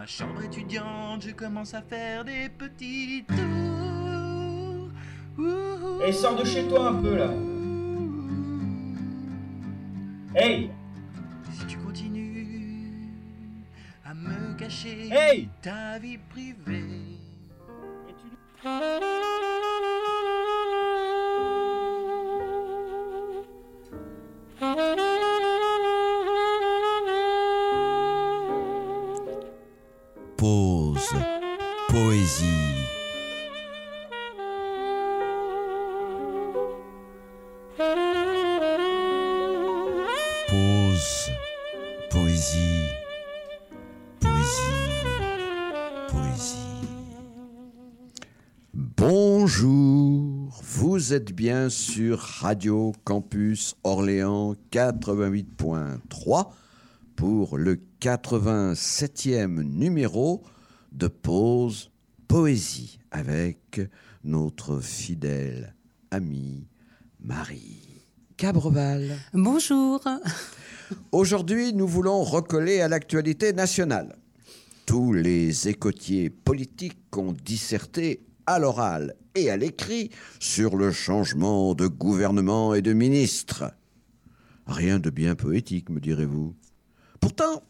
ma chambre étudiante, je commence à faire des petits tours. Hey, sors de chez toi un peu là. Hey Si tu continues à me cacher Hey ta vie privée. Pause. Êtes bien sur Radio Campus Orléans 88.3 pour le 87e numéro de Pause Poésie avec notre fidèle amie Marie Cabreval. Bonjour. Aujourd'hui, nous voulons recoller à l'actualité nationale. Tous les écotiers politiques ont disserté à l'oral et à l'écrit sur le changement de gouvernement et de ministre. Rien de bien poétique, me direz-vous. Pourtant,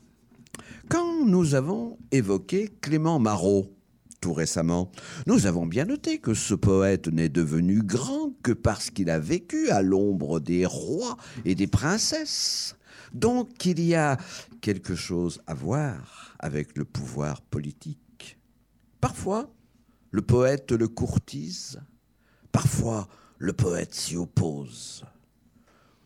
quand nous avons évoqué Clément Marot tout récemment, nous avons bien noté que ce poète n'est devenu grand que parce qu'il a vécu à l'ombre des rois et des princesses. Donc il y a quelque chose à voir avec le pouvoir politique. Parfois, le poète le courtise, parfois le poète s'y oppose.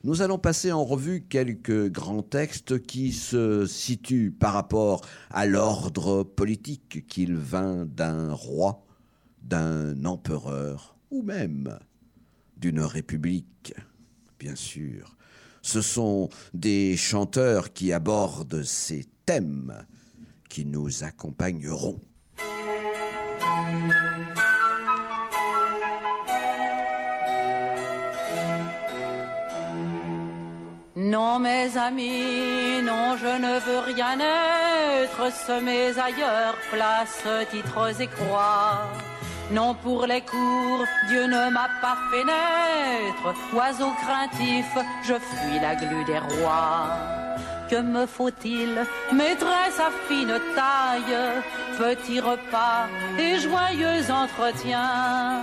Nous allons passer en revue quelques grands textes qui se situent par rapport à l'ordre politique qu'il vint d'un roi, d'un empereur ou même d'une république, bien sûr. Ce sont des chanteurs qui abordent ces thèmes qui nous accompagneront. Non, mes amis, non, je ne veux rien être. Semés ailleurs, place, titres et croix. Non, pour les cours, Dieu ne m'a pas fait naître. Oiseau craintif, je fuis la glu des rois. Me faut-il Maîtresse à fine taille, petit repas et joyeux entretien.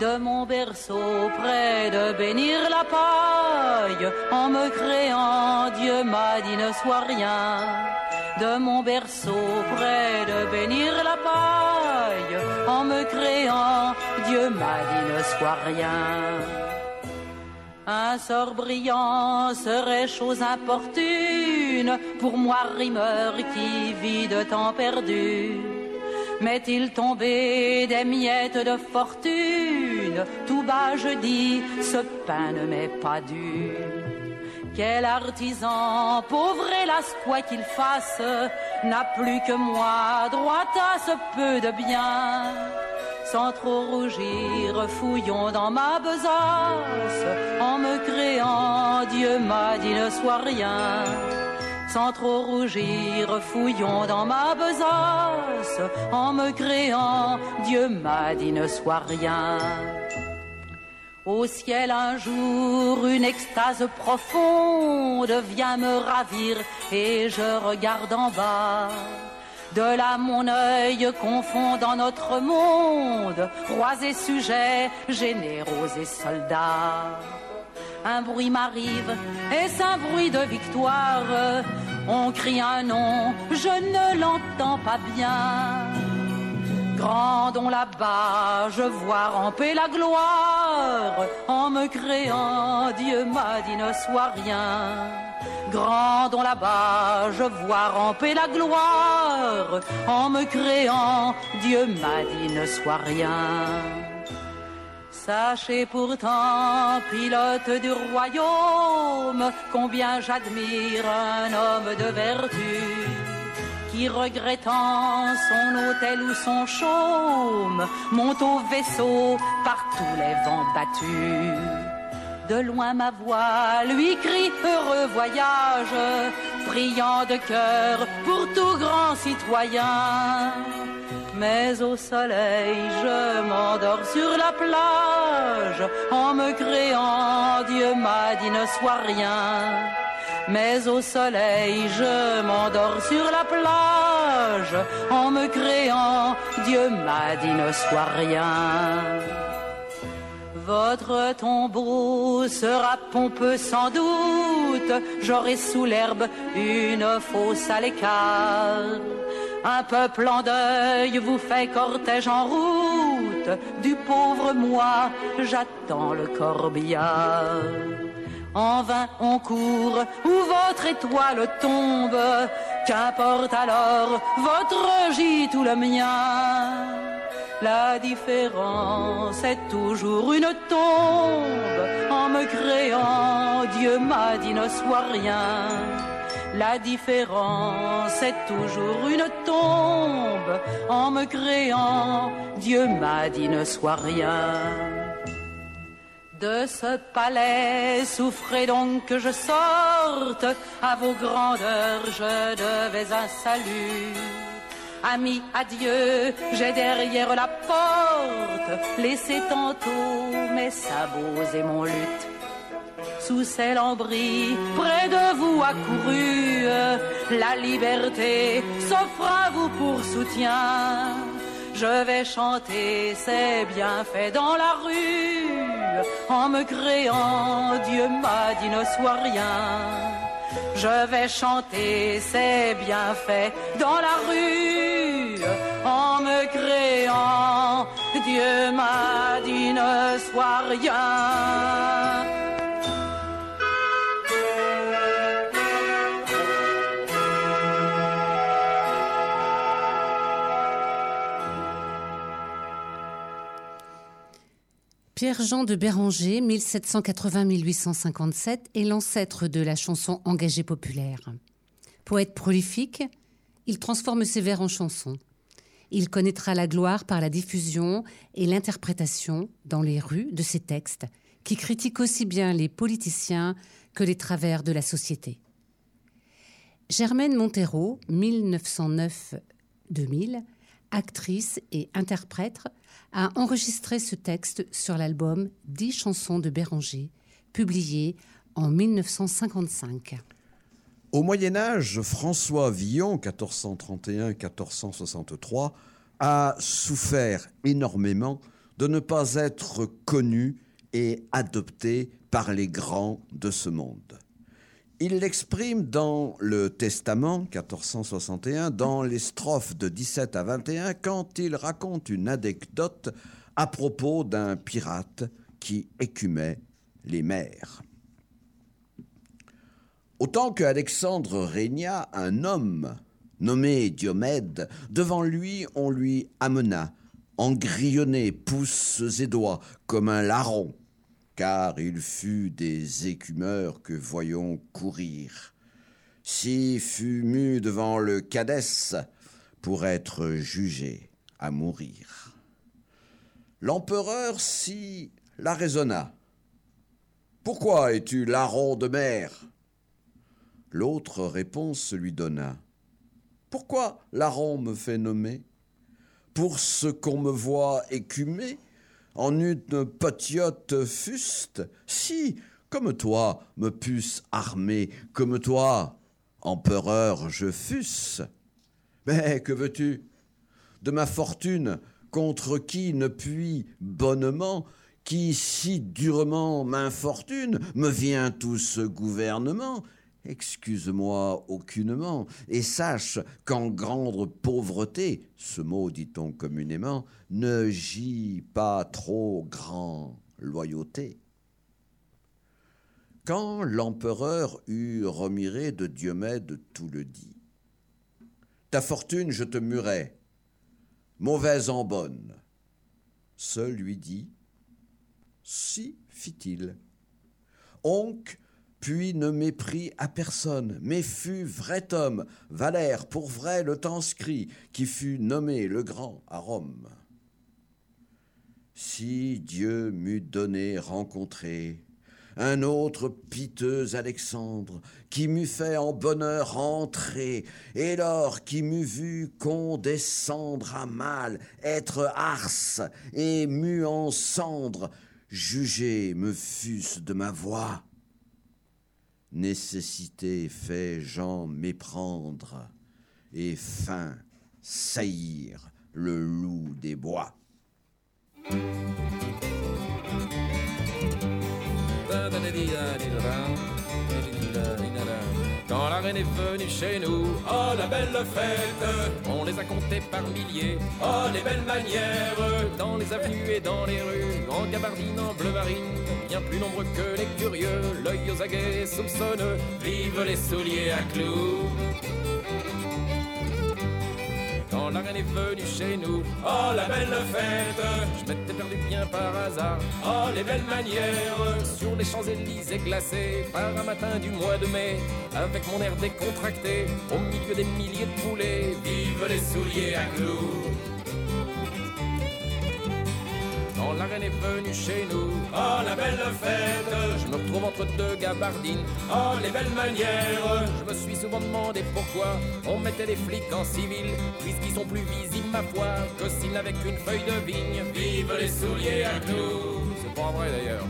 De mon berceau près de bénir la paille en me créant Dieu m'a dit ne sois rien. De mon berceau près de bénir la paille en me créant Dieu m'a dit ne sois rien un sort brillant serait chose importune pour moi rimeur qui vit de temps perdu M'est-il tombé des miettes de fortune? Tout bas je dis, ce pain ne m'est pas dû. Quel artisan, pauvre hélas quoi qu'il fasse, n'a plus que moi, droit à ce peu de bien. Sans trop rougir, fouillons dans ma besace, en me créant, Dieu m'a dit ne sois rien sans trop rougir, fouillons dans ma besace, en me créant, Dieu m'a dit ne sois rien. Au ciel un jour, une extase profonde vient me ravir et je regarde en bas. De là mon œil confond dans notre monde, rois et sujets, généraux et soldats un bruit m'arrive, est-ce un bruit de victoire On crie un nom, je ne l'entends pas bien. Grandons là-bas, je vois ramper la gloire, en me créant, Dieu m'a dit ne sois rien. Grandons là-bas, je vois ramper la gloire, en me créant, Dieu m'a dit ne sois rien. Sachez pourtant, pilote du royaume, combien j'admire un homme de vertu, regrettant son hôtel ou son chaume, monte au vaisseau par tous les vents battus. De loin ma voix lui crie heureux voyage, priant de cœur pour tout grand citoyen. Mais au soleil, je m'endors sur la plage en me créant, Dieu m'a dit ne sois rien. Mais au soleil, je m'endors sur la plage en me créant, Dieu m'a dit ne sois rien. Votre tombeau sera pompeux sans doute, j'aurai sous l'herbe une fosse à l'écart. Un peuple en deuil vous fait cortège en route, du pauvre moi j'attends le corbillard. En vain on court, où votre étoile tombe, qu'importe alors votre gîte ou le mien. La différence est toujours une tombe. En me créant, Dieu m'a dit ne sois rien. La différence est toujours une tombe. En me créant, Dieu m'a dit ne sois rien. De ce palais, souffrez donc que je sorte. À vos grandeurs, je devais un salut. Ami, adieu, j'ai derrière la porte laissé tantôt mes sabots et mon luth. Sous ces lambris, près de vous accouru, la liberté s'offre à vous pour soutien. Je vais chanter ses bienfaits dans la rue, en me créant, Dieu m'a dit ne sois rien. Je vais chanter ses bienfaits dans la rue en me créant. Dieu m'a dit ne sois rien. Pierre-Jean de Béranger, 1780-1857, est l'ancêtre de la chanson engagée populaire. Poète prolifique, il transforme ses vers en chansons. Il connaîtra la gloire par la diffusion et l'interprétation dans les rues de ses textes, qui critiquent aussi bien les politiciens que les travers de la société. Germaine Montero, 1909-2000, actrice et interprète, a enregistré ce texte sur l'album Dix chansons de Béranger, publié en 1955. Au Moyen Âge, François Villon, 1431-1463, a souffert énormément de ne pas être connu et adopté par les grands de ce monde. Il l'exprime dans le Testament 1461, dans les strophes de 17 à 21, quand il raconte une anecdote à propos d'un pirate qui écumait les mers. Autant que Alexandre régna, un homme nommé Diomède, devant lui on lui amena, engrillonné, pouces et doigts, comme un larron car il fut des écumeurs que voyons courir. Si fut mu devant le Cadès pour être jugé à mourir. L'empereur si la raisonna. Pourquoi es-tu larron de mer? L'autre réponse lui donna. Pourquoi larron me fait nommer? Pour ce qu'on me voit écumer en une potiote fuste, si, comme toi, me pusse armer, comme toi, empereur, je fusse. Mais que veux-tu De ma fortune, contre qui ne puis bonnement, qui si durement m'infortune, me vient tout ce gouvernement, Excuse-moi aucunement, et sache qu'en grande pauvreté, ce mot dit-on communément, ne gît pas trop grand loyauté. Quand l'empereur eut remiré de Diomède tout le dit, Ta fortune je te murai, mauvaise en bonne. Ce lui dit, Si, fit-il. Onc, puis ne méprit à personne, mais fut vrai homme, Valère pour vrai le temps scrit, qui fut nommé le grand à Rome. Si Dieu m'eût donné rencontré un autre piteux Alexandre, qui m'eût fait en bonheur entrer, et lors qui m'eût vu condescendre à mal, être ars et mu en cendre, juger me fût-ce de ma voix. Nécessité fait Jean méprendre, et fin saillir le loup des bois. La reine est venue chez nous, oh la belle fête, on les a comptés par milliers, oh les belles manières, dans les avenues et dans les rues, en gabardine, en bleu marine, bien plus nombreux que les curieux, l'œil aux aguets soupçonneux, vive les souliers à clous. La reine est venue chez nous, oh la belle fête, je m'étais perdu bien par hasard, oh les belles manières, sur les Champs-Élysées glacés, par un matin du mois de mai, avec mon air décontracté, au milieu des milliers de poulets, vive les souliers à clous. Quand la reine est venue chez nous, oh la belle fête, je me retrouve entre deux gabardines, oh les belles manières. Je me suis souvent demandé pourquoi on mettait les flics en civil, puisqu'ils sont plus visibles, ma foi, que s'ils n'avaient qu'une feuille de vigne. Vive les souliers à clous. C'est pas vrai d'ailleurs.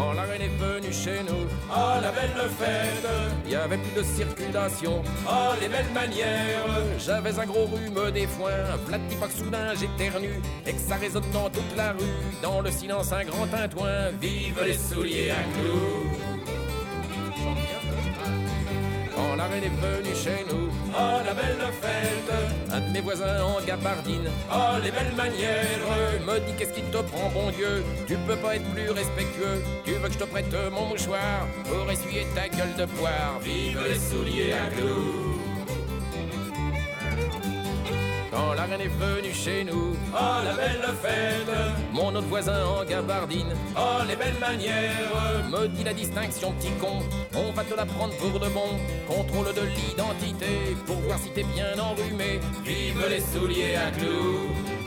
Quand la reine est venue chez nous, oh la belle fête, il y avait plus de circulation, oh les belles manières. J'avais un gros rhume des foins, flatty pas que soudain j'éternue, et que ça résonne dans toute la rue, dans le silence un grand tintouin, vive les souliers à clous. Quand la reine est venue chez nous, oh la belle fête, un de mes voisins en gabardine, oh les belles manières, me dit qu'est-ce qui te prend bon Dieu, tu peux pas être plus respectueux, tu veux que je te prête mon mouchoir pour essuyer ta gueule de poire, vive les souliers à clous. Quand la reine est venue chez nous, oh la belle fête, mon autre voisin en gabardine, oh les belles manières, me dit la distinction petit con, on va te la prendre pour de bon, contrôle de l'identité, pour voir si t'es bien enrhumé, vive les souliers à clous.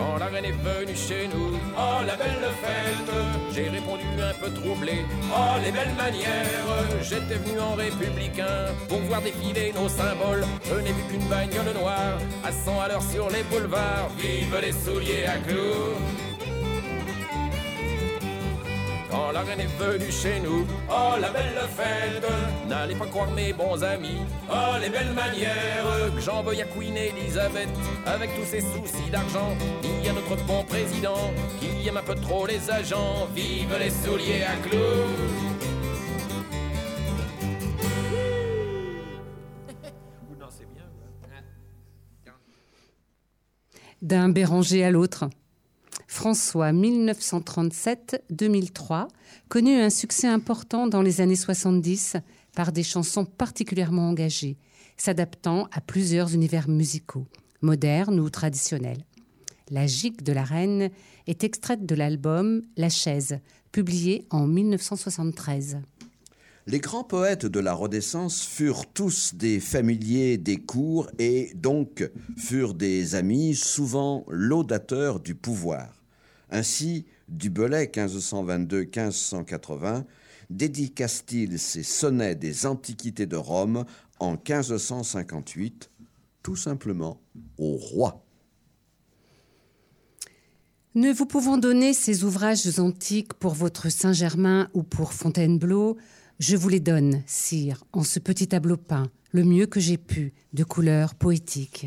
Quand la reine est venue chez nous, oh la belle fête, j'ai répondu un peu troublé, oh les belles manières, j'étais venu en républicain pour voir défiler nos symboles, je n'ai vu qu'une bagnole noire, à 100 à l'heure sur les boulevards, vive les souliers à clous. Quand la reine est venue chez nous, oh la belle fête, n'allez pas croire mes bons amis, oh les belles manières, j'en veuille à Queen Elizabeth, avec tous ses soucis d'argent, il y a notre bon président, qui aime un peu trop les agents, vive les souliers à clous. D'un Béranger à l'autre. François 1937-2003 connut un succès important dans les années 70 par des chansons particulièrement engagées, s'adaptant à plusieurs univers musicaux, modernes ou traditionnels. La gigue de la reine est extraite de l'album La chaise, publié en 1973. Les grands poètes de la Renaissance furent tous des familiers des cours et donc furent des amis, souvent laudateurs du pouvoir. Ainsi, du Belay 1522-1580 dédicace-t-il ses sonnets des Antiquités de Rome en 1558, tout simplement au roi. Ne vous pouvant donner ces ouvrages antiques pour votre Saint-Germain ou pour Fontainebleau, je vous les donne, sire, en ce petit tableau peint, le mieux que j'ai pu, de couleur poétique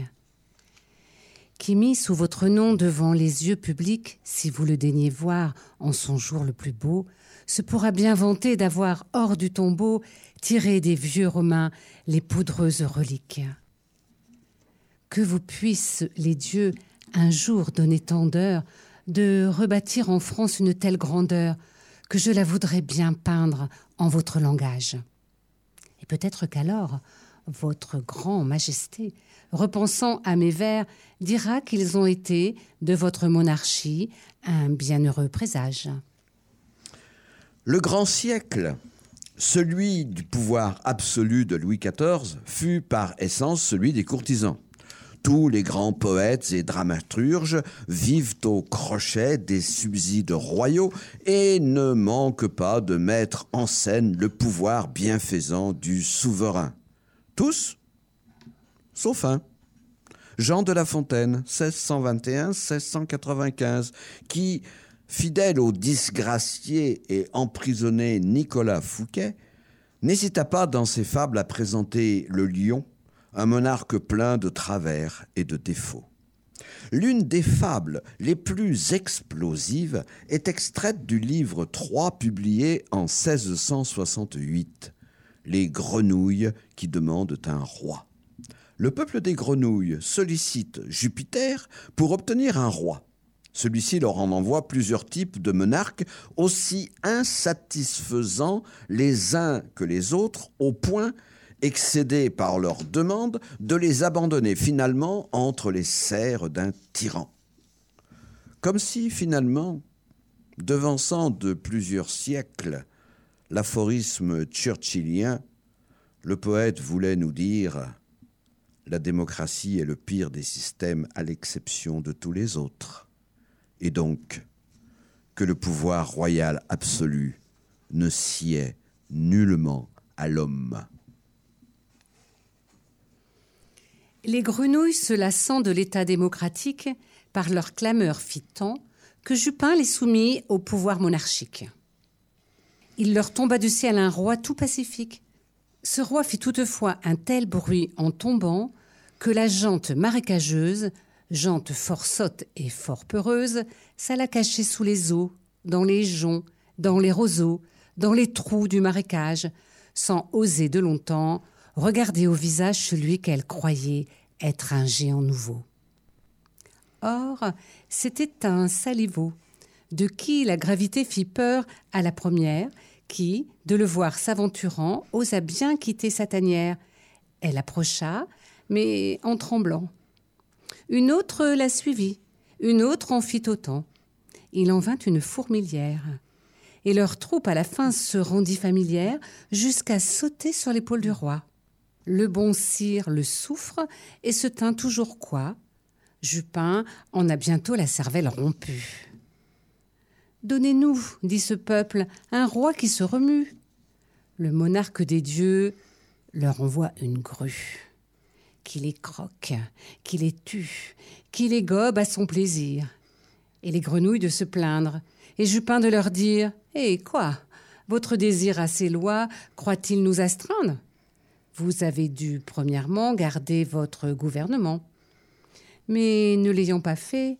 qui mis sous votre nom devant les yeux publics, si vous le daignez voir en son jour le plus beau, se pourra bien vanter d'avoir hors du tombeau tiré des vieux Romains les poudreuses reliques. Que vous puissent les dieux un jour donner tant d'heures de rebâtir en France une telle grandeur que je la voudrais bien peindre en votre langage. Et peut-être qu'alors, votre grand majesté, repensant à mes vers, dira qu'ils ont été, de votre monarchie, un bienheureux présage. Le grand siècle, celui du pouvoir absolu de Louis XIV, fut par essence celui des courtisans. Tous les grands poètes et dramaturges vivent au crochet des subsides royaux et ne manquent pas de mettre en scène le pouvoir bienfaisant du souverain. Tous, sauf un. Jean de La Fontaine, 1621-1695, qui, fidèle au disgracié et emprisonné Nicolas Fouquet, n'hésita pas dans ses fables à présenter le lion un monarque plein de travers et de défauts. L'une des fables les plus explosives est extraite du livre 3 publié en 1668, Les grenouilles qui demandent un roi. Le peuple des grenouilles sollicite Jupiter pour obtenir un roi. Celui-ci leur en envoie plusieurs types de monarques aussi insatisfaisants les uns que les autres au point excédés par leur demande, de les abandonner finalement entre les serres d'un tyran. Comme si finalement, devançant de plusieurs siècles l'aphorisme churchillien, le poète voulait nous dire la démocratie est le pire des systèmes à l'exception de tous les autres, et donc que le pouvoir royal absolu ne sied nullement à l'homme. Les grenouilles se lassant de l'État démocratique, par leur clameur fit tant que Jupin les soumit au pouvoir monarchique. Il leur tomba du ciel un roi tout pacifique. Ce roi fit toutefois un tel bruit en tombant que la jante marécageuse, jante fort sotte et fort peureuse, s'alla cacher sous les eaux, dans les joncs, dans les roseaux, dans les trous du marécage, sans oser de longtemps regarder au visage celui qu'elle croyait être un géant nouveau. Or, c'était un saliveau, de qui la gravité fit peur à la première, qui, de le voir s'aventurant, osa bien quitter sa tanière. Elle approcha, mais en tremblant. Une autre la suivit, une autre en fit autant. Il en vint une fourmilière. Et leur troupe à la fin se rendit familière jusqu'à sauter sur l'épaule du roi. Le bon sire le souffre et se tint toujours quoi? Jupin en a bientôt la cervelle rompue. Donnez-nous, dit ce peuple, un roi qui se remue. Le monarque des dieux leur envoie une grue, qui les croque, qui les tue, qui les gobe à son plaisir. Et les grenouilles de se plaindre, et Jupin de leur dire Eh quoi? Votre désir à ces lois croit-il nous astreindre? Vous avez dû, premièrement, garder votre gouvernement. Mais ne l'ayant pas fait,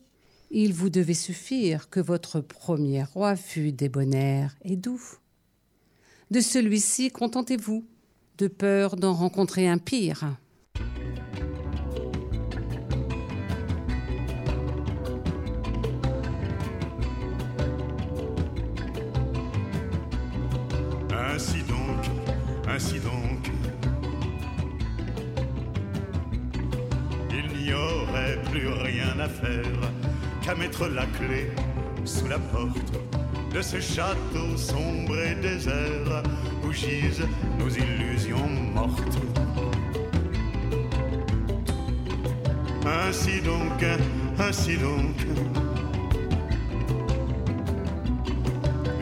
il vous devait suffire que votre premier roi fût débonnaire et doux. De celui-ci, contentez-vous, de peur d'en rencontrer un pire. Ainsi donc, ainsi donc, il n'y aurait plus rien à faire qu'à mettre la clé sous la porte de ce château sombre et désert où gisent nos illusions mortes. Ainsi donc, ainsi donc,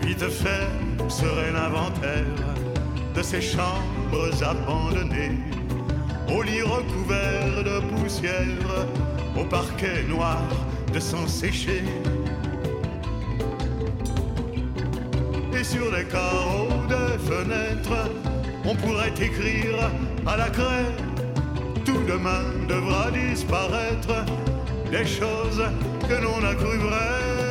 vite fait serait l'inventaire de ces chambres abandonnées, aux lits recouverts de poussière, au parquet noir de sang séché. Et sur les carreaux des fenêtres, on pourrait écrire à la craie tout demain devra disparaître des choses que l'on a cru vraies.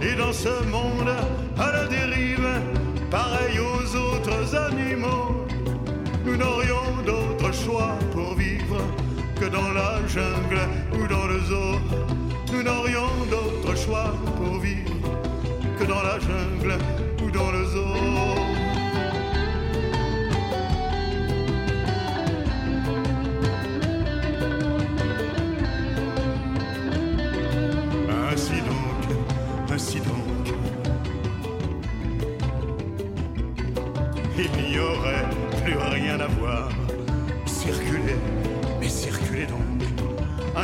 Et dans ce monde jungle ou dans le zoo. Nous n'aurions d'autre choix pour vivre que dans la jungle ou dans le zoo.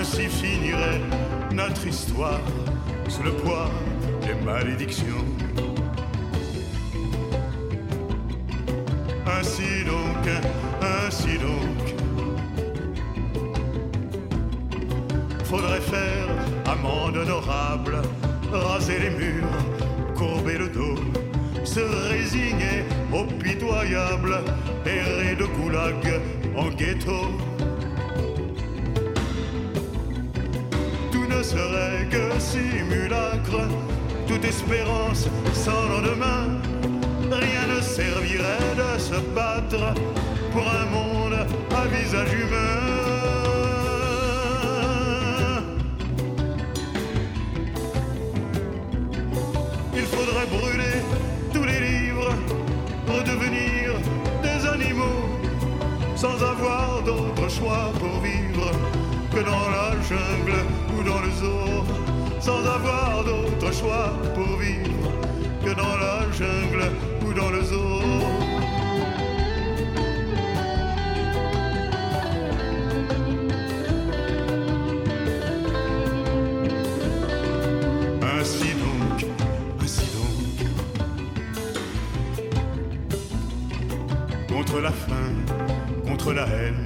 Ainsi finirait notre histoire sous le poids des malédictions. Ainsi donc, ainsi donc, faudrait faire amende honorable, raser les murs, courber le dos, se résigner au pitoyable, errer de goulag en ghetto. Toute espérance sans lendemain. Rien ne servirait de se battre pour un monde à visage humain. Il faudrait brûler tous les livres, redevenir des animaux, sans avoir d'autre choix pour vivre que dans la jungle choix pour vivre que dans la jungle ou dans le zoo. Ainsi donc, ainsi donc. Contre la faim, contre la haine,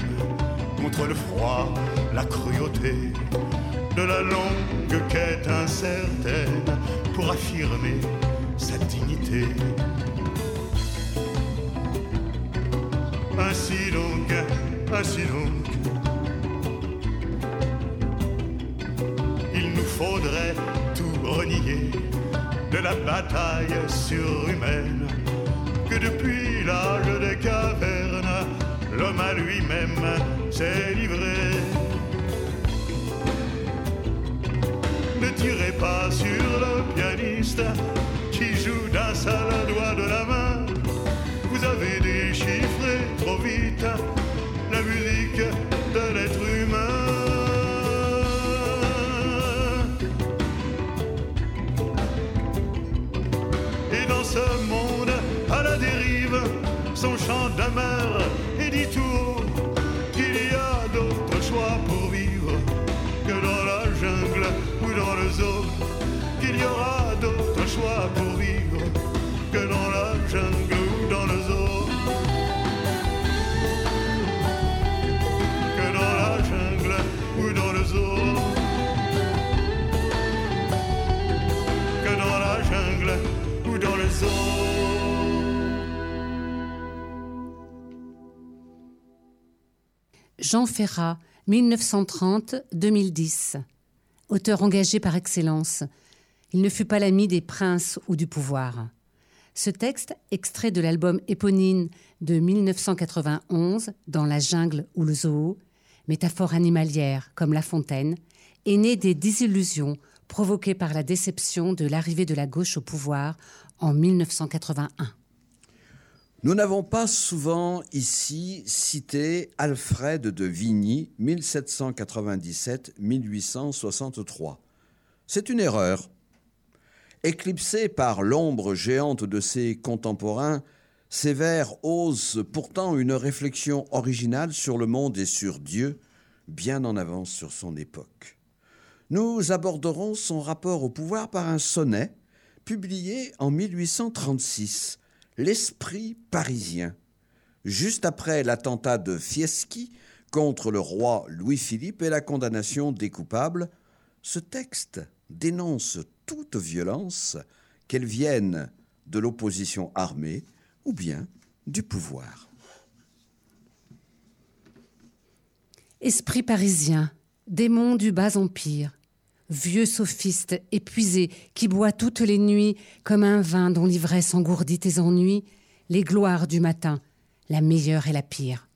contre le froid, la cruauté, de la longue quête incertaine affirmer sa dignité. Ainsi donc, ainsi donc. Il nous faudrait tout renier de la bataille surhumaine que depuis l'âge des cavernes, l'homme à lui-même s'est livré. Ne tirez pas sur le Jean Ferrat, 1930-2010. Auteur engagé par excellence. Il ne fut pas l'ami des princes ou du pouvoir. Ce texte, extrait de l'album éponyme de 1991, Dans la jungle ou le zoo, métaphore animalière comme La Fontaine, est né des désillusions provoquées par la déception de l'arrivée de la gauche au pouvoir en 1981. Nous n'avons pas souvent ici cité Alfred de Vigny, 1797-1863. C'est une erreur. Éclipsé par l'ombre géante de ses contemporains, ses vers osent pourtant une réflexion originale sur le monde et sur Dieu, bien en avance sur son époque. Nous aborderons son rapport au pouvoir par un sonnet publié en 1836 L'esprit parisien. Juste après l'attentat de Fieschi contre le roi Louis-Philippe et la condamnation des coupables, ce texte dénonce toute violence, qu'elle vienne de l'opposition armée ou bien du pouvoir. Esprit parisien, démon du bas empire, vieux sophiste épuisé qui boit toutes les nuits comme un vin dont l'ivresse engourdit tes ennuis, les gloires du matin, la meilleure et la pire.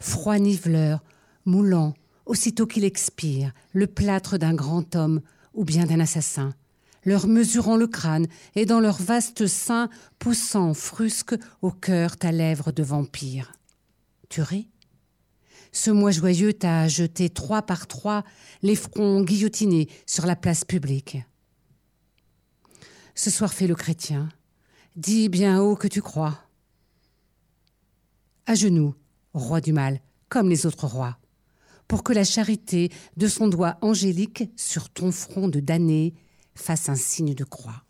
Froid niveleur, moulant, aussitôt qu'il expire, le plâtre d'un grand homme ou bien d'un assassin, leur mesurant le crâne et dans leur vaste sein poussant frusque au cœur ta lèvre de vampire. Tu ris ce mois joyeux t'a jeté trois par trois les fronts guillotinés sur la place publique. Ce soir fait le chrétien, Dis bien haut que tu crois. À genoux, roi du mal, comme les autres rois, pour que la charité de son doigt angélique sur ton front de damné fasse un signe de croix.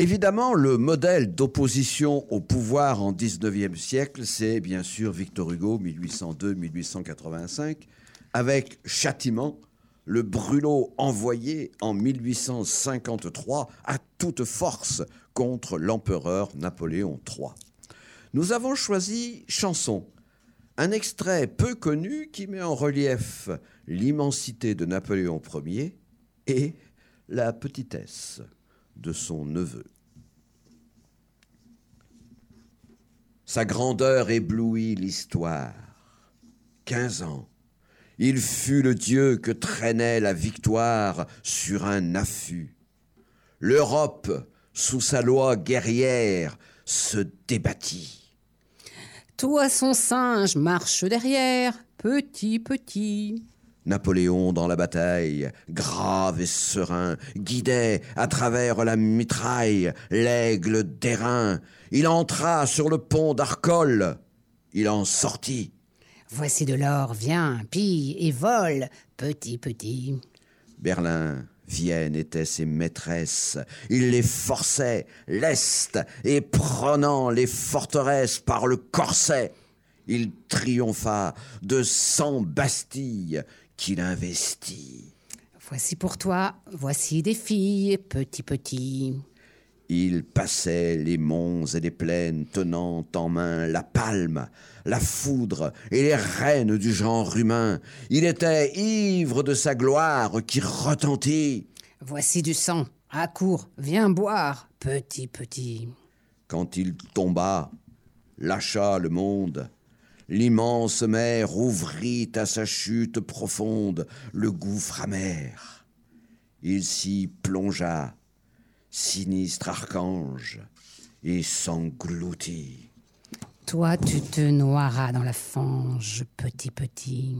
Évidemment, le modèle d'opposition au pouvoir en 19e siècle, c'est bien sûr Victor Hugo, 1802-1885, avec Châtiment, le brûlot envoyé en 1853 à toute force contre l'empereur Napoléon III. Nous avons choisi Chanson, un extrait peu connu qui met en relief l'immensité de Napoléon Ier et la petitesse de son neveu. Sa grandeur éblouit l'histoire. Quinze ans, il fut le dieu que traînait la victoire sur un affût. L'Europe, sous sa loi guerrière, se débattit. Toi, son singe, marche derrière, petit, petit. Napoléon dans la bataille, grave et serein, guidait à travers la mitraille l'aigle d'airain. Il entra sur le pont d'Arcole. Il en sortit. Voici de l'or, viens, pille et vole, petit, petit. Berlin, Vienne étaient ses maîtresses. Il les forçait, leste, et prenant les forteresses par le corset. Il triompha de cent Bastilles qu'il investit. Voici pour toi, voici des filles, petit, petit. Il passait les monts et les plaines tenant en main la palme, la foudre et les rênes du genre humain. Il était ivre de sa gloire qui retentit. Voici du sang, à court, viens boire, petit, petit. Quand il tomba, lâcha le monde, L'immense mer ouvrit à sa chute profonde le gouffre amer. Il s'y plongea, sinistre archange, et s'engloutit. Toi, tu te noieras dans la fange, petit petit.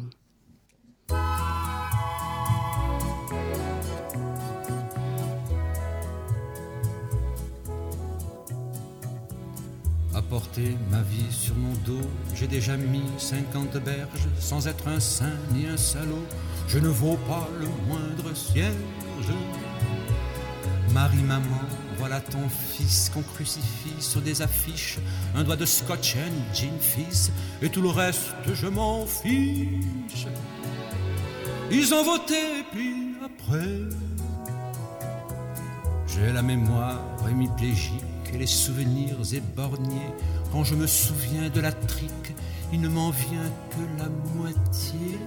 Porter ma vie sur mon dos. J'ai déjà mis cinquante berges sans être un saint ni un salaud. Je ne vaux pas le moindre cierge. Marie, maman, voilà ton fils qu'on crucifie sur des affiches. Un doigt de scotch and gin fils, et tout le reste, je m'en fiche. Ils ont voté, puis après, j'ai la mémoire hémiplégique les souvenirs éborgnés. Quand je me souviens de la trique, il ne m'en vient que la moitié.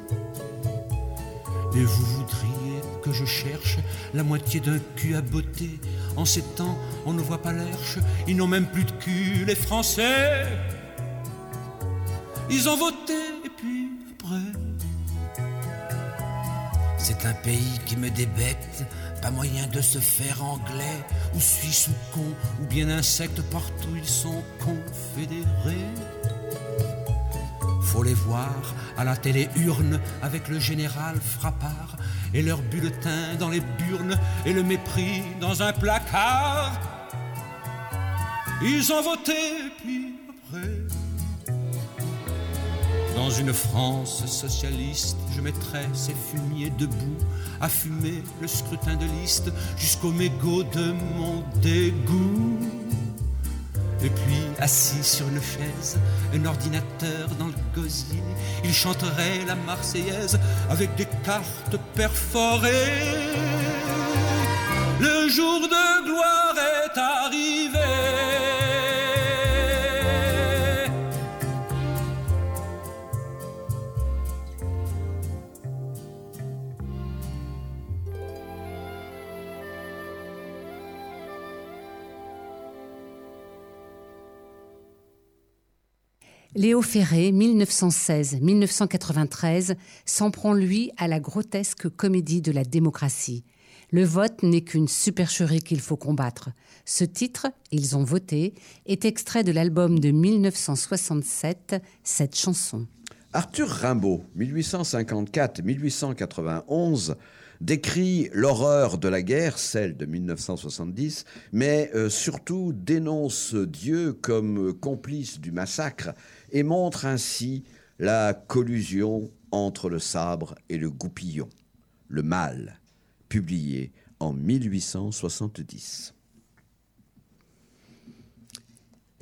Et vous voudriez que je cherche la moitié d'un cul à beauté. En ces temps, on ne voit pas l'herche, ils n'ont même plus de cul, les Français. Ils ont voté, et puis après. C'est un pays qui me débecte pas moyen de se faire anglais, ou suisse ou con, ou bien insecte, partout ils sont confédérés. Faut les voir à la télé urne avec le général Frappard et leur bulletin dans les burnes et le mépris dans un placard. Ils ont voté, puis dans une France socialiste, je mettrais ces fumiers debout à fumer le scrutin de liste jusqu'au mégot de mon dégoût. Et puis, assis sur une chaise, un ordinateur dans le gosier, il chanterait la Marseillaise avec des cartes perforées. Le jour de gloire est arrivé. Léo Ferré, 1916-1993, s'en prend lui à la grotesque comédie de la démocratie. Le vote n'est qu'une supercherie qu'il faut combattre. Ce titre, Ils ont voté, est extrait de l'album de 1967, cette chanson. Arthur Rimbaud, 1854-1891, décrit l'horreur de la guerre, celle de 1970, mais euh, surtout dénonce Dieu comme complice du massacre et montre ainsi la collusion entre le sabre et le goupillon, le mal, publié en 1870.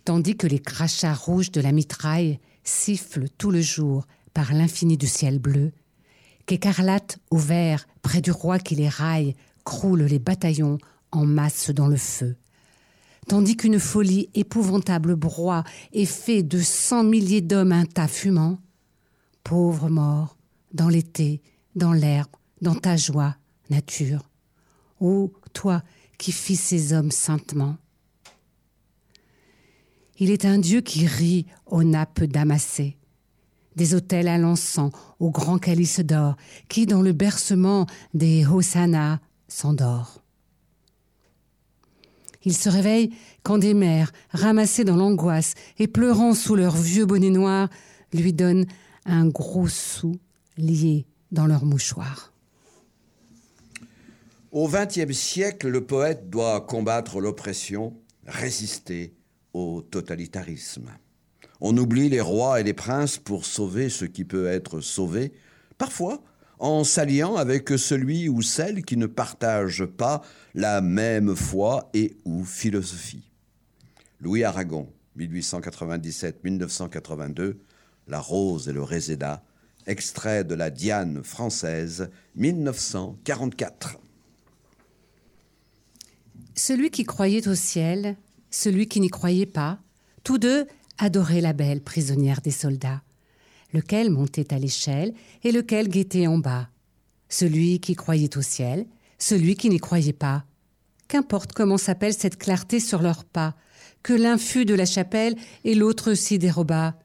Tandis que les crachats rouges de la mitraille sifflent tout le jour par l'infini du ciel bleu, qu'écarlate au vert, près du roi qui les raille, croulent les bataillons en masse dans le feu. Tandis qu'une folie épouvantable broie et fait de cent milliers d'hommes un tas fumant, pauvre mort, dans l'été, dans l'herbe, dans ta joie, nature, ô toi qui fis ces hommes saintement. Il est un Dieu qui rit aux nappes damassées, des autels à l'encens, aux grands calices d'or, qui dans le bercement des hosannas s'endort. Il se réveille quand des mères, ramassées dans l'angoisse et pleurant sous leurs vieux bonnets noirs, lui donnent un gros sou lié dans leur mouchoir. Au XXe siècle, le poète doit combattre l'oppression, résister au totalitarisme. On oublie les rois et les princes pour sauver ce qui peut être sauvé, parfois en s'alliant avec celui ou celle qui ne partage pas la même foi et ou philosophie. Louis Aragon, 1897-1982, La rose et le réséda, extrait de la Diane française, 1944. Celui qui croyait au ciel, celui qui n'y croyait pas, tous deux adoraient la belle prisonnière des soldats, lequel montait à l'échelle et lequel guettait en bas, celui qui croyait au ciel, celui qui n'y croyait pas. Qu'importe comment s'appelle cette clarté sur leurs pas, que l'un fût de la chapelle et l'autre s'y déroba.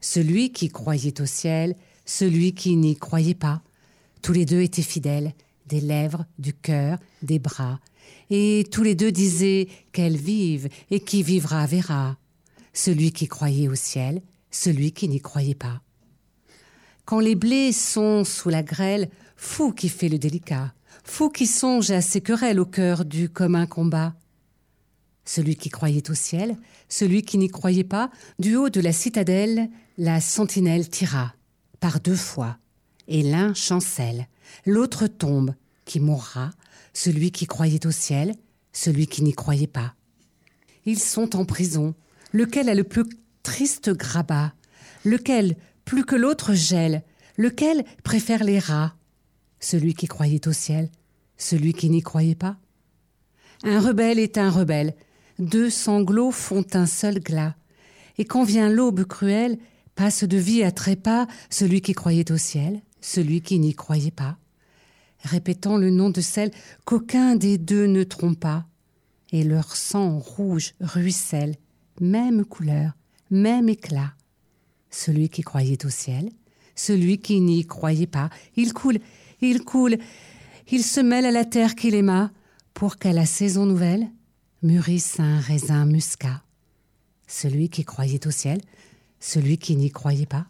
Celui qui croyait au ciel, celui qui n'y croyait pas. Tous les deux étaient fidèles, des lèvres, du cœur, des bras, et tous les deux disaient qu'elle vive et qui vivra verra. Celui qui croyait au ciel, celui qui n'y croyait pas. Quand les blés sont sous la grêle, fou qui fait le délicat, fou qui songe à ses querelles au cœur du commun combat. Celui qui croyait au ciel, celui qui n'y croyait pas, du haut de la citadelle, la sentinelle tira, par deux fois, et l'un chancelle, l'autre tombe, qui mourra, celui qui croyait au ciel, celui qui n'y croyait pas. Ils sont en prison, lequel a le plus triste grabat, lequel, plus que l'autre, gèle, lequel préfère les rats, celui qui croyait au ciel, celui qui n'y croyait pas. Un rebelle est un rebelle, deux sanglots font un seul glas, et quand vient l'aube cruelle, passe de vie à trépas celui qui croyait au ciel, celui qui n'y croyait pas répétant le nom de celle qu'aucun des deux ne trompa. Et leur sang rouge ruisselle, même couleur, même éclat. Celui qui croyait au ciel, celui qui n'y croyait pas, il coule, il coule, il se mêle à la terre qu'il aima, pour qu'à la saison nouvelle mûrisse un raisin muscat. Celui qui croyait au ciel, celui qui n'y croyait pas.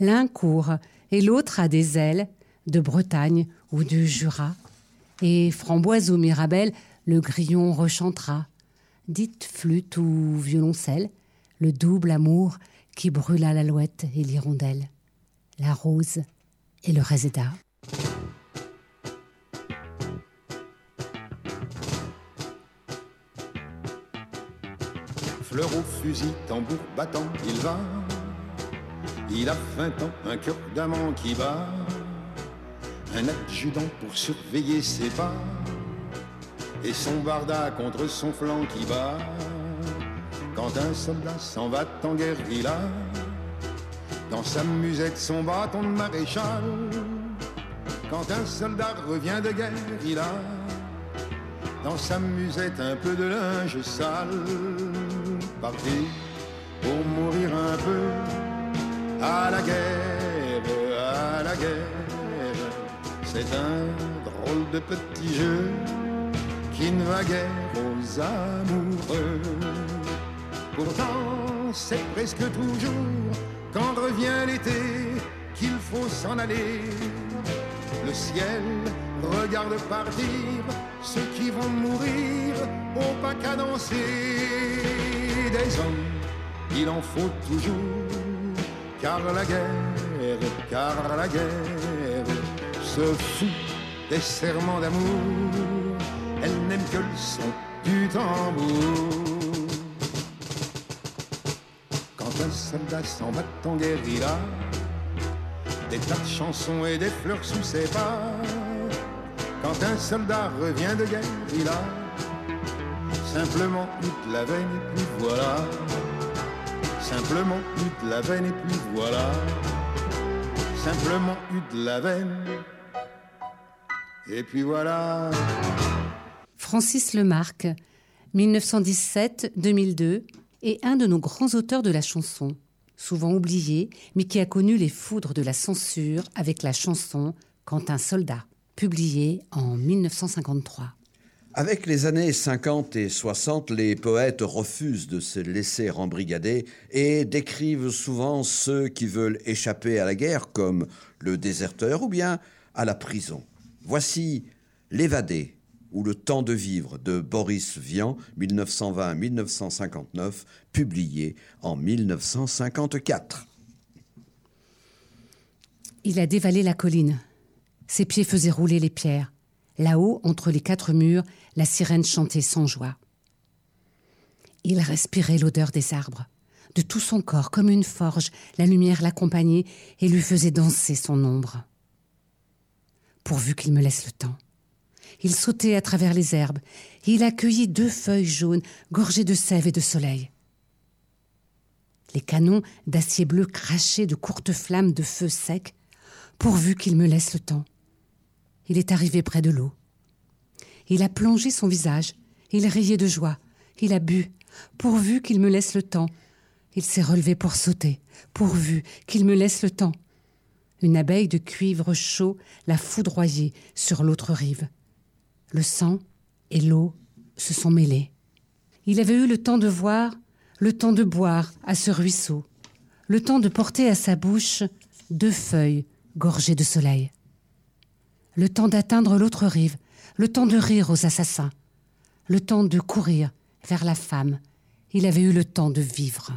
L'un court et l'autre a des ailes, de Bretagne ou du Jura. Et framboise ou mirabelle, le grillon rechantera. Dites flûte ou violoncelle, le double amour qui brûla l'alouette et l'hirondelle, la rose et le réséda. Fleur au fusil, tambour battant, il va. Il a vingt ans, un cœur d'amant qui bat un adjudant pour surveiller ses pas, et son barda contre son flanc qui bat. Quand un soldat s'en va en guerrilla, dans sa musette son bâton de maréchal, quand un soldat revient de guerre, il a dans sa musette un peu de linge sale, parti pour mourir un peu à la guerre, à la guerre. C'est un drôle de petit jeu qui ne va guère aux amoureux. Pourtant, c'est presque toujours quand revient l'été qu'il faut s'en aller. Le ciel regarde partir ceux qui vont mourir au pas cadencé des hommes. Il en faut toujours, car la guerre, car la guerre se fout des serments d'amour. Elle n'aime que le son du tambour. Quand un soldat s'en va en guérilla, des tas de chansons et des fleurs sous ses pas. Quand un soldat revient de guerre, il a simplement toute la veine et puis voilà. Simplement toute la veine et puis voilà. Simplement toute la veine et puis voilà. Francis Lemarque, 1917-2002, est un de nos grands auteurs de la chanson, souvent oublié, mais qui a connu les foudres de la censure avec la chanson Quand un soldat, publiée en 1953. Avec les années 50 et 60, les poètes refusent de se laisser embrigader et décrivent souvent ceux qui veulent échapper à la guerre comme le déserteur ou bien à la prison. Voici L'évadé ou Le temps de vivre de Boris Vian, 1920-1959, publié en 1954. Il a dévalé la colline. Ses pieds faisaient rouler les pierres. Là-haut, entre les quatre murs, la sirène chantait sans joie. Il respirait l'odeur des arbres. De tout son corps, comme une forge, la lumière l'accompagnait et lui faisait danser son ombre. Pourvu qu'il me laisse le temps. Il sautait à travers les herbes. Il accueillit deux feuilles jaunes, gorgées de sève et de soleil. Les canons d'acier bleu crachaient de courtes flammes de feu sec, pourvu qu'il me laisse le temps. Il est arrivé près de l'eau. Il a plongé son visage. Il riait de joie. Il a bu, pourvu qu'il me laisse le temps. Il s'est relevé pour sauter, pourvu qu'il me laisse le temps. Une abeille de cuivre chaud l'a foudroyé sur l'autre rive. Le sang et l'eau se sont mêlés. Il avait eu le temps de voir, le temps de boire à ce ruisseau, le temps de porter à sa bouche deux feuilles gorgées de soleil, le temps d'atteindre l'autre rive, le temps de rire aux assassins, le temps de courir vers la femme. Il avait eu le temps de vivre.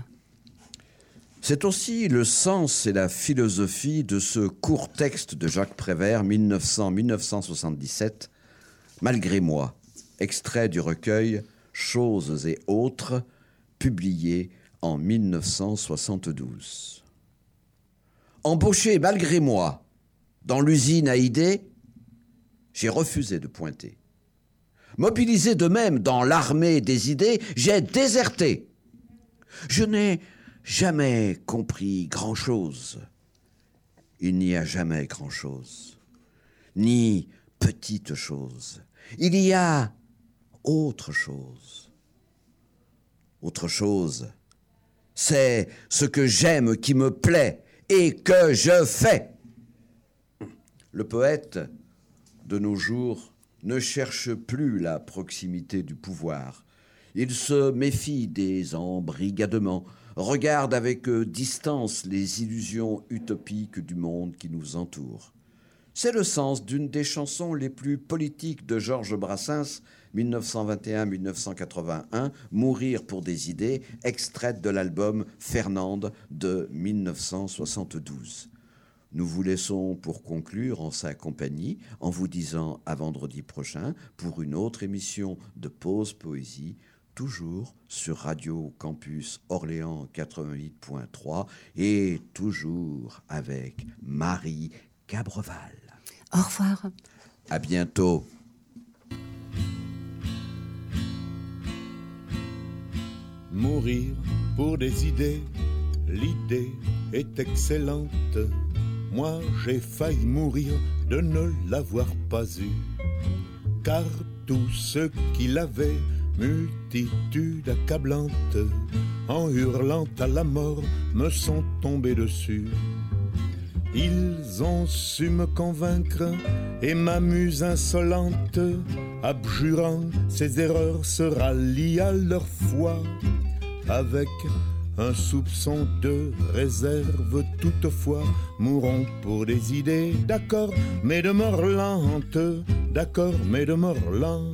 C'est aussi le sens et la philosophie de ce court texte de Jacques Prévert, 1900-1977, Malgré moi, extrait du recueil Choses et autres, publié en 1972. Embauché malgré moi dans l'usine à idées, j'ai refusé de pointer. Mobilisé de même dans l'armée des idées, j'ai déserté. Je n'ai jamais compris grand-chose. Il n'y a jamais grand-chose, ni petite chose. Il y a autre chose. Autre chose, c'est ce que j'aime qui me plaît et que je fais. Le poète, de nos jours, ne cherche plus la proximité du pouvoir. Il se méfie des embrigadements, regarde avec distance les illusions utopiques du monde qui nous entoure. C'est le sens d'une des chansons les plus politiques de Georges Brassens, 1921-1981, Mourir pour des idées, extraite de l'album Fernande de 1972. Nous vous laissons pour conclure en sa compagnie en vous disant à vendredi prochain pour une autre émission de Pause Poésie, toujours sur Radio Campus Orléans 88.3 et toujours avec Marie Cabreval. Au revoir. À bientôt. Mourir pour des idées, l'idée est excellente. Moi j'ai failli mourir de ne l'avoir pas eue. Car tous ceux qui l'avaient, multitude accablante, en hurlant à la mort, me sont tombés dessus. Ils ont su me convaincre et m'amuse insolente, abjurant ses erreurs se rallient à leur foi avec un soupçon de réserve toutefois, mourons pour des idées, d'accord, mais de mort d'accord, mais de mort lente.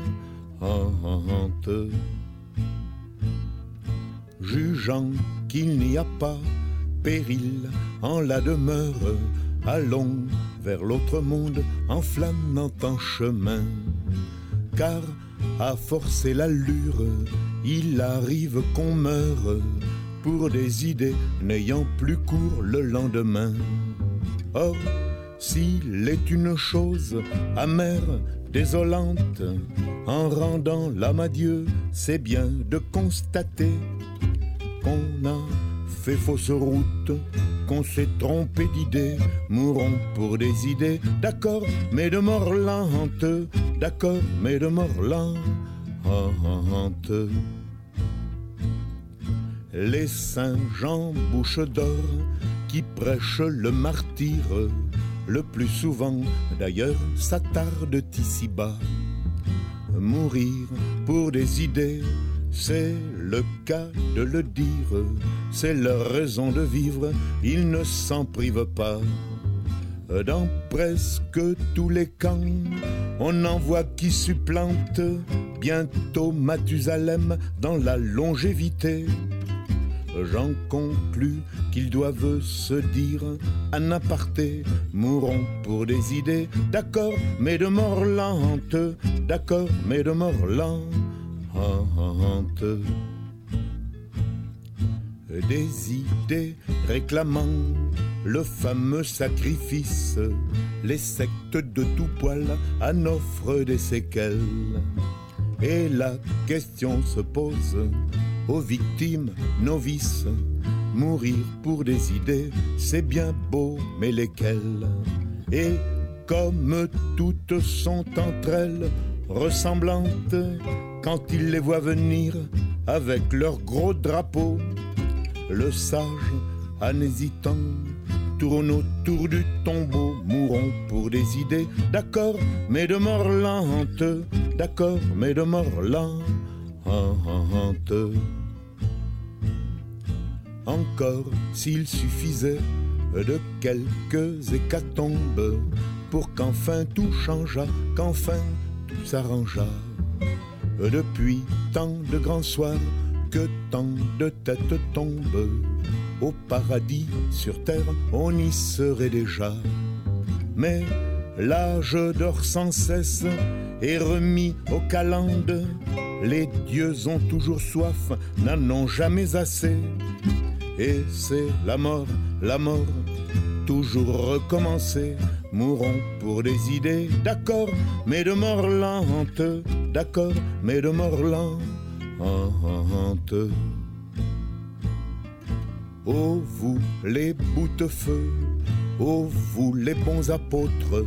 Jugeant qu'il n'y a pas péril en la demeure, allons vers l'autre monde en flânant en chemin. Car à forcer l'allure, il arrive qu'on meure pour des idées n'ayant plus cours le lendemain. Or, s'il est une chose amère, désolante, en rendant l'âme à Dieu, c'est bien de constater qu'on a fait fausse route, qu'on s'est trompé d'idées, mourons pour des idées, d'accord, mais de mort lente, d'accord, mais de mort lente. Les saints Jean bouche d'or qui prêchent le martyre, le plus souvent d'ailleurs s'attardent ici-bas. Mourir pour des idées, c'est le cas de le dire, c'est leur raison de vivre, ils ne s'en privent pas. Dans presque tous les camps, on en voit qui supplante bientôt Mathusalem dans la longévité. J'en conclus qu'ils doivent se dire un aparté, mourons pour des idées, d'accord, mais de mort lente, d'accord, mais de mort lente. Des idées réclamant le fameux sacrifice, les sectes de tout poil en offrent des séquelles. Et la question se pose aux victimes novices. Mourir pour des idées, c'est bien beau, mais lesquelles? Et comme toutes sont entre elles ressemblantes, quand il les voit venir avec leur gros drapeau, le sage, en hésitant, tourne autour du tombeau, mourons pour des idées, d'accord, mais de mort lente, d'accord, mais de mort lente. Encore s'il suffisait de quelques hécatombes pour qu'enfin tout changeât, qu'enfin s'arrangea. Depuis tant de grands soirs que tant de têtes tombent, au paradis sur terre on y serait déjà. Mais l'âge dort sans cesse et remis au calende. Les dieux ont toujours soif, n'en ont jamais assez. Et c'est la mort, la mort, toujours recommencer. Mourons pour des idées, d'accord, mais de mort lente, d'accord, mais de mort lente. Oh vous les boutefeux, oh vous les bons apôtres,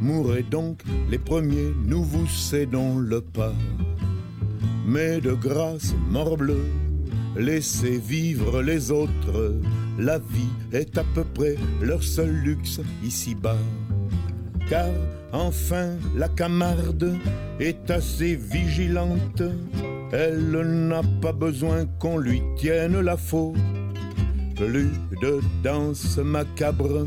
mourrez donc les premiers, nous vous cédons le pas. Mais de grâce, morbleu, laissez vivre les autres, la vie est à peu près leur seul luxe ici-bas. Car enfin la camarde est assez vigilante, elle n'a pas besoin qu'on lui tienne la faute. Plus de danse macabre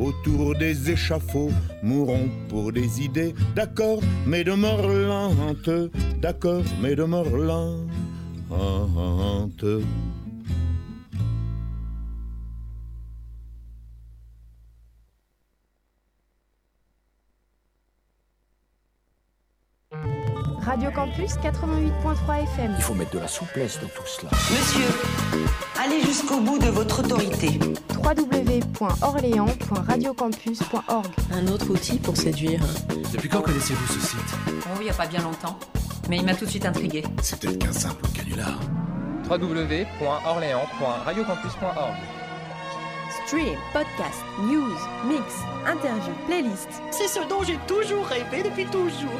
autour des échafauds, mourons pour des idées, d'accord, mais de mort d'accord, mais de mort. Radio Campus 88.3 FM. Il faut mettre de la souplesse dans tout cela. Monsieur, allez jusqu'au bout de votre autorité. www.orléans.radiocampus.org. Un autre outil pour séduire. Depuis quand connaissez-vous ce site? Oh, il n'y a pas bien longtemps. Mais il m'a tout de suite intrigué. C'est peut-être qu'un simple canular. www.orléans.radiocampus.org Stream, podcast, news, mix, interview, playlist. C'est ce dont j'ai toujours rêvé depuis toujours.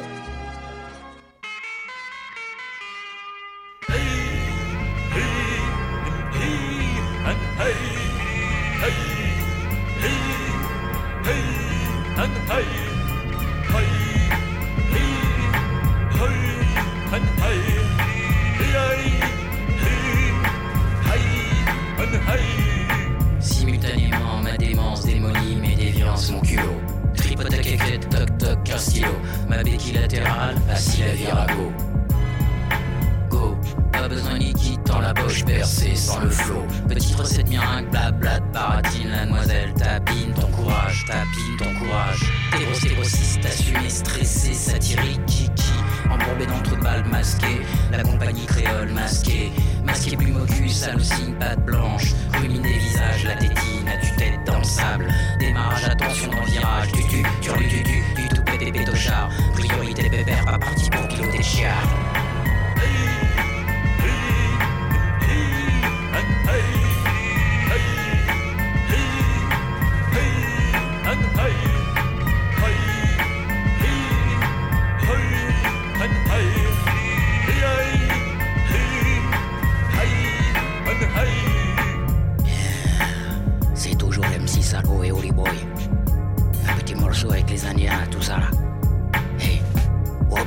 La compagnie créole masquée. Masqué au cul, signe patte blanche. Rumine des visages, la tétine, à tue-tête dans le sable. Démarrage, attention dans le virage, tu tu, tu tu tu,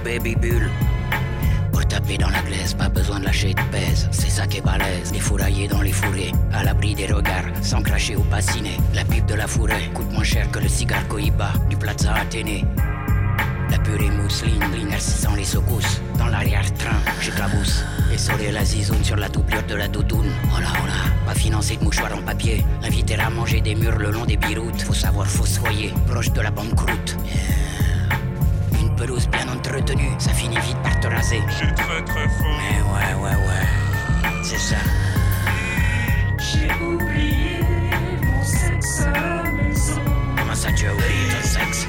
baby bulle. Pour taper dans la glaise, pas besoin de lâcher de pèse. C'est ça qui est balèze. Les fourraillés dans les fourrés, à l'abri des regards, sans cracher ou bassiner. La pipe de la forêt coûte moins cher que le cigare Cohiba du Plaza Athénée. La purée mousseline, l'inercissant les secousses. Dans l'arrière-train, j'éclabousse. Et soleil la zizoune sur la doublure de la doudoune. Oh là, oh là, pas financé de mouchoirs en papier. Inviter à manger des murs le long des biroutes. Faut savoir fossoyer, proche de la banqueroute. Pelouse bien entretenue, ça finit vite par te raser. J'ai très très faim. Mais ouais, ouais, ouais, c'est ça. J'ai oublié mon sexe à la maison. Comment ça tu as oublié ton sexe?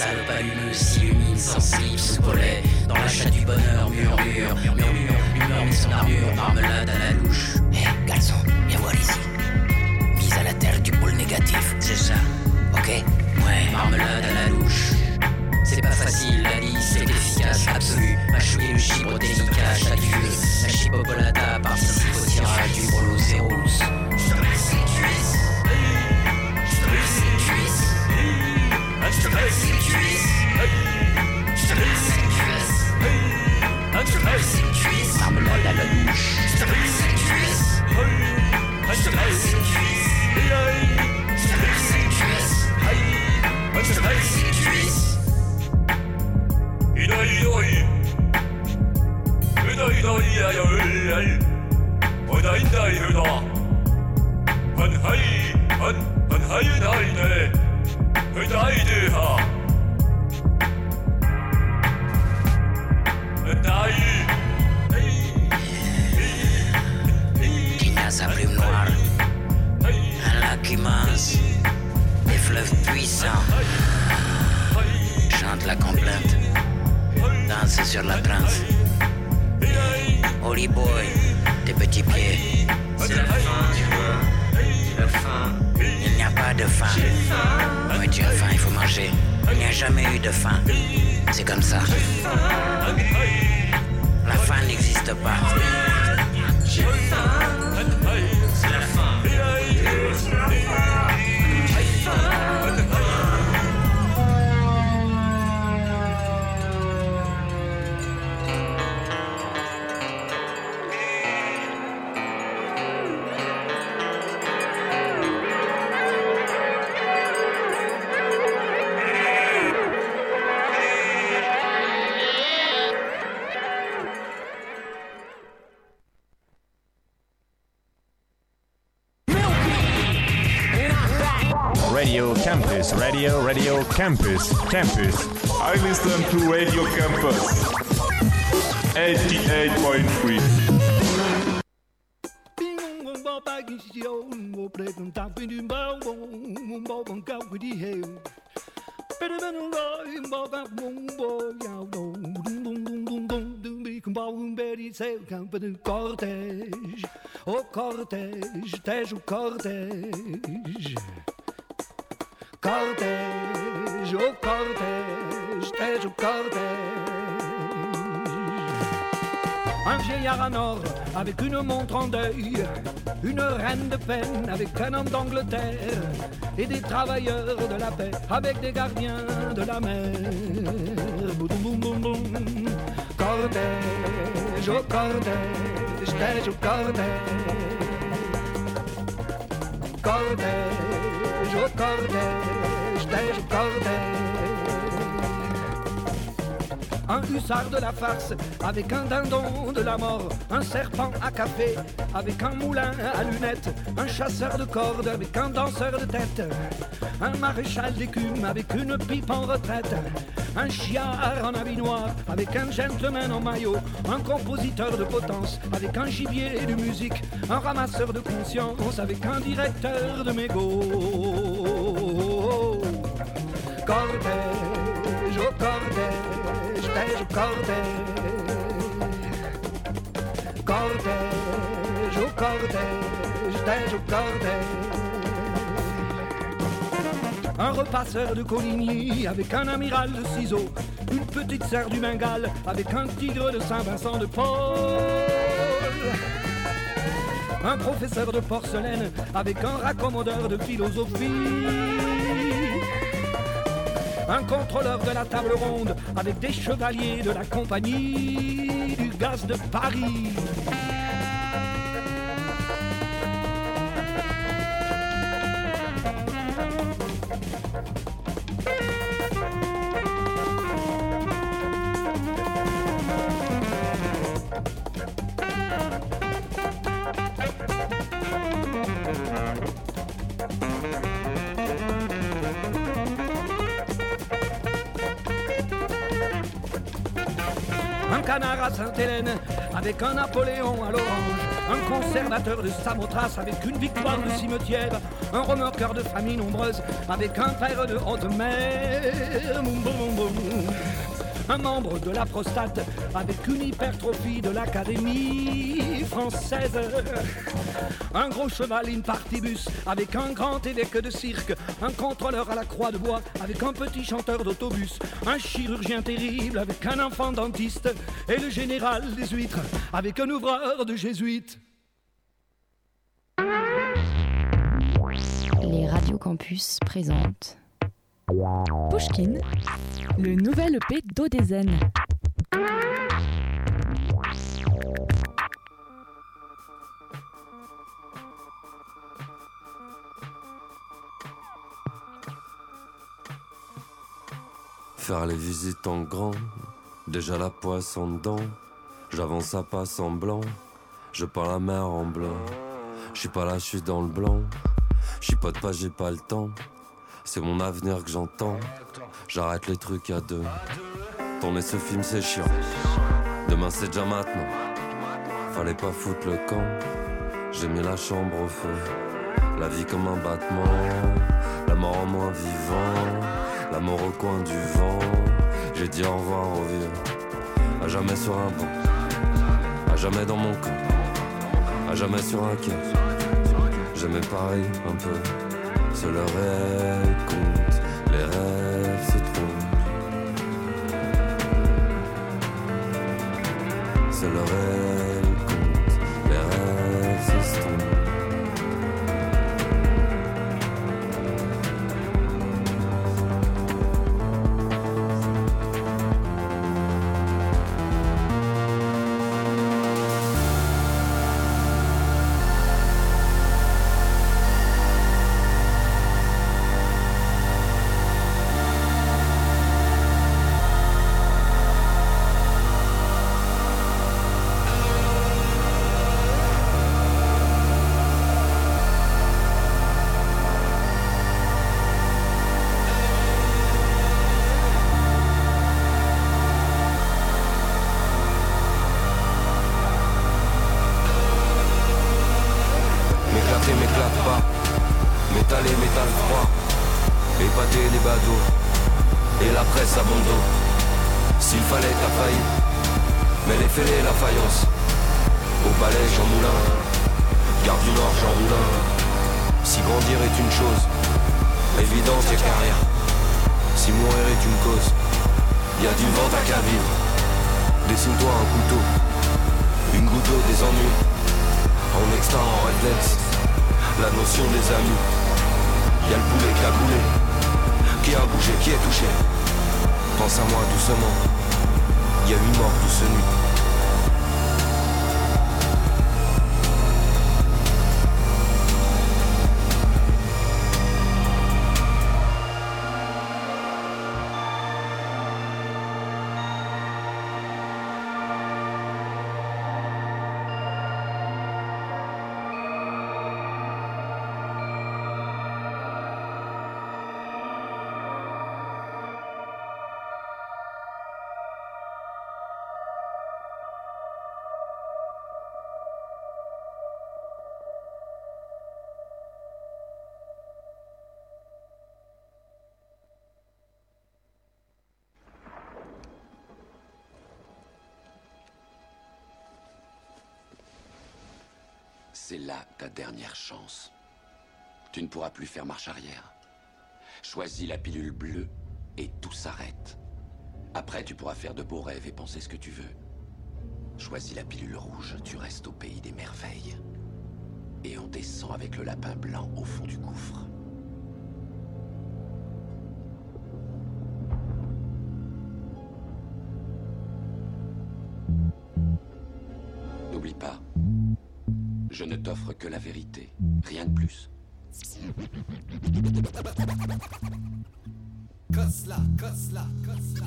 La salope allumeuse s'illumine sans slip sous collet, dans l'achat du bonheur, murmure, murmure, humeur mit son armure, marmelade à la louche. Hé, garçon, viens voir ici. Mise à la terre du pôle négatif, c'est ça, ok Ouais, marmelade à la louche. C'est pas facile, la lisse c'est efficace, absolu. Mâchouiller le chibre délicat, chaque vieux. La chipopolata participe au tirage du bolo zéros. Je te laisse les cuisses. Je Holy boy, tes petits pieds. C'est la fin, tu vois. C'est la fin. Pas de faim. Oui, tu as faim, il faut manger. Il n'y a jamais eu de faim. C'est comme ça. La faim n'existe pas. Faim. C'est la fin. Campus, Radio, Radio Campus, Campus. I listen to Radio Campus 88.3. Cortege, oh cortege, tejo cortege. Cortege, oh cortege, tejo cortege. Un vieillard en or avec une montre en deuil, une reine de peine avec un homme d'Angleterre et des travailleurs de la paix avec des gardiens de la mer. Boum, boum, boum, boum. Cortège, au cortège, tège au cortège. Cortège, kardeş, deniz kardeş Un hussard de la farce avec un dindon de la mort, un serpent à café avec un moulin à lunettes, un chasseur de cordes avec un danseur de tête, un maréchal d'écume avec une pipe en retraite, un chiard en habit noir avec un gentleman en maillot, un compositeur de potence avec un gibier de musique, un ramasseur de conscience avec un directeur de mégot. Cortège, au cortège, tège au cortège. Cortège, au cortège, tège au cortège. Un repasseur de Coligny avec un amiral de ciseaux, une petite serre du Bengale avec un tigre de Saint-Vincent de Paul. Un professeur de porcelaine avec un raccommodeur de philosophie. Un contrôleur de la table ronde avec des chevaliers de la compagnie du gaz de Paris. Avec un Napoléon à l'orange. Un conservateur de Samothrace avec une victoire de cimetière. Un remorqueur de famille nombreuse avec un père de haute mer. Un membre de la prostate avec une hypertrophie de l'Académie française. Un gros cheval in partibus avec un grand évêque de cirque. Un contrôleur à la croix de bois avec un petit chanteur d'autobus. Un chirurgien terrible avec un enfant dentiste. Et le général des huîtres avec un ouvreur de jésuites. Les radios campus présentent Pushkin, le nouvel EP d'Odezen. Faire les visites en grand, déjà la poisse en dedans. J'avance à pas semblant, je peins la mer en blanc. Je suis pas là, je dans le blanc. Je pas de pas, j'ai pas le temps. C'est mon avenir que j'entends. J'arrête les trucs à deux. Tourner ce film, c'est chiant. Demain, c'est déjà maintenant. Fallait pas foutre le camp. J'ai mis la chambre au feu. La vie comme un battement. La mort en moins vivant. La mort au coin du vent. J'ai dit au revoir au vieux. À jamais sur un banc. À jamais dans mon camp. À jamais sur un quai. J'aimais pareil un peu. C'est le réel compte, les rêves se trompent. C'est le réel métal et métal froid Épater les badauds Et la presse à bon S'il fallait t'as failli Mais les fêlés la faïence. Au palais Jean Moulin Garde du Nord Jean Moulin Si grandir est une chose Évidente et carrière Si mourir est une cause y a du vent à qu'à vivre Dessine-toi un couteau Une goutte d'eau des ennuis. En extra, en réflexe La notion des amis. Y'a le poulet qui a coulé, qui a bougé, qui est touché. Pense à moi doucement, il y a huit morts douce nuit. Tu ne pourras plus faire marche arrière. Choisis la pilule bleue et tout s'arrête. Après, tu pourras faire de beaux rêves et penser ce que tu veux. Choisis la pilule rouge, tu restes au pays des merveilles. Et on descend avec le lapin blanc au fond du gouffre. N'oublie pas, je ne t'offre que la vérité, rien de plus. Cosla, cosla, cosla.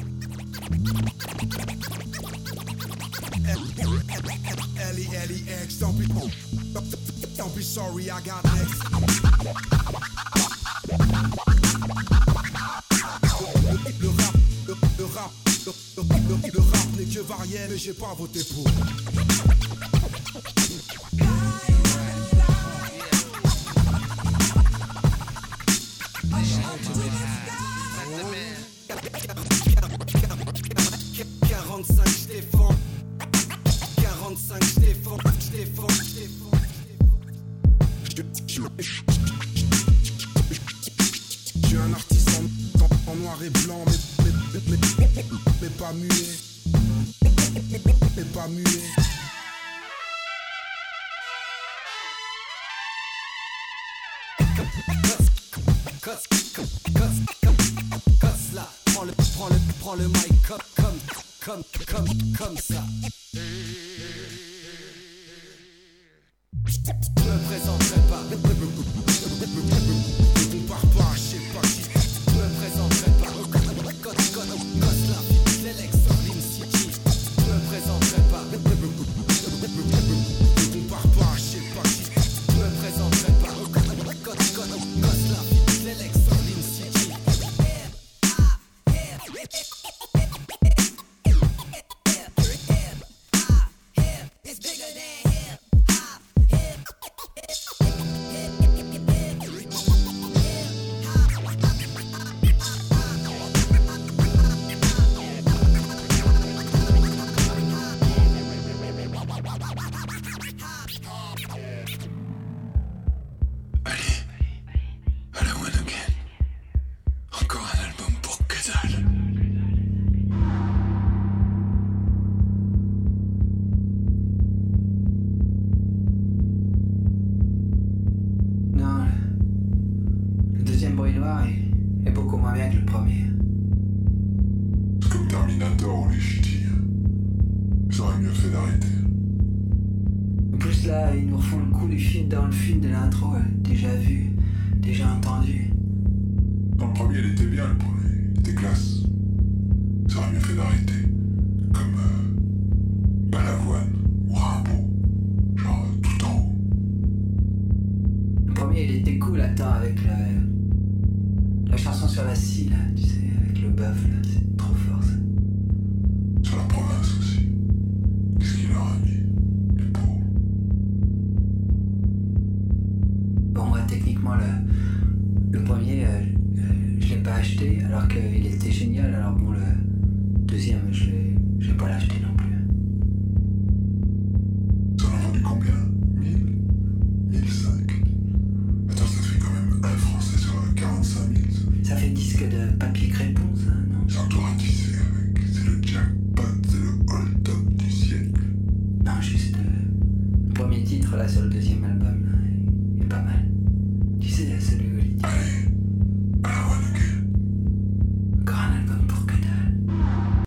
Ellie, Ellie, X, don't be, don't be sorry, I got. Le rap, le, le rap, le, le, le, le rap n'est que varié, mais j'ai pas voté pour.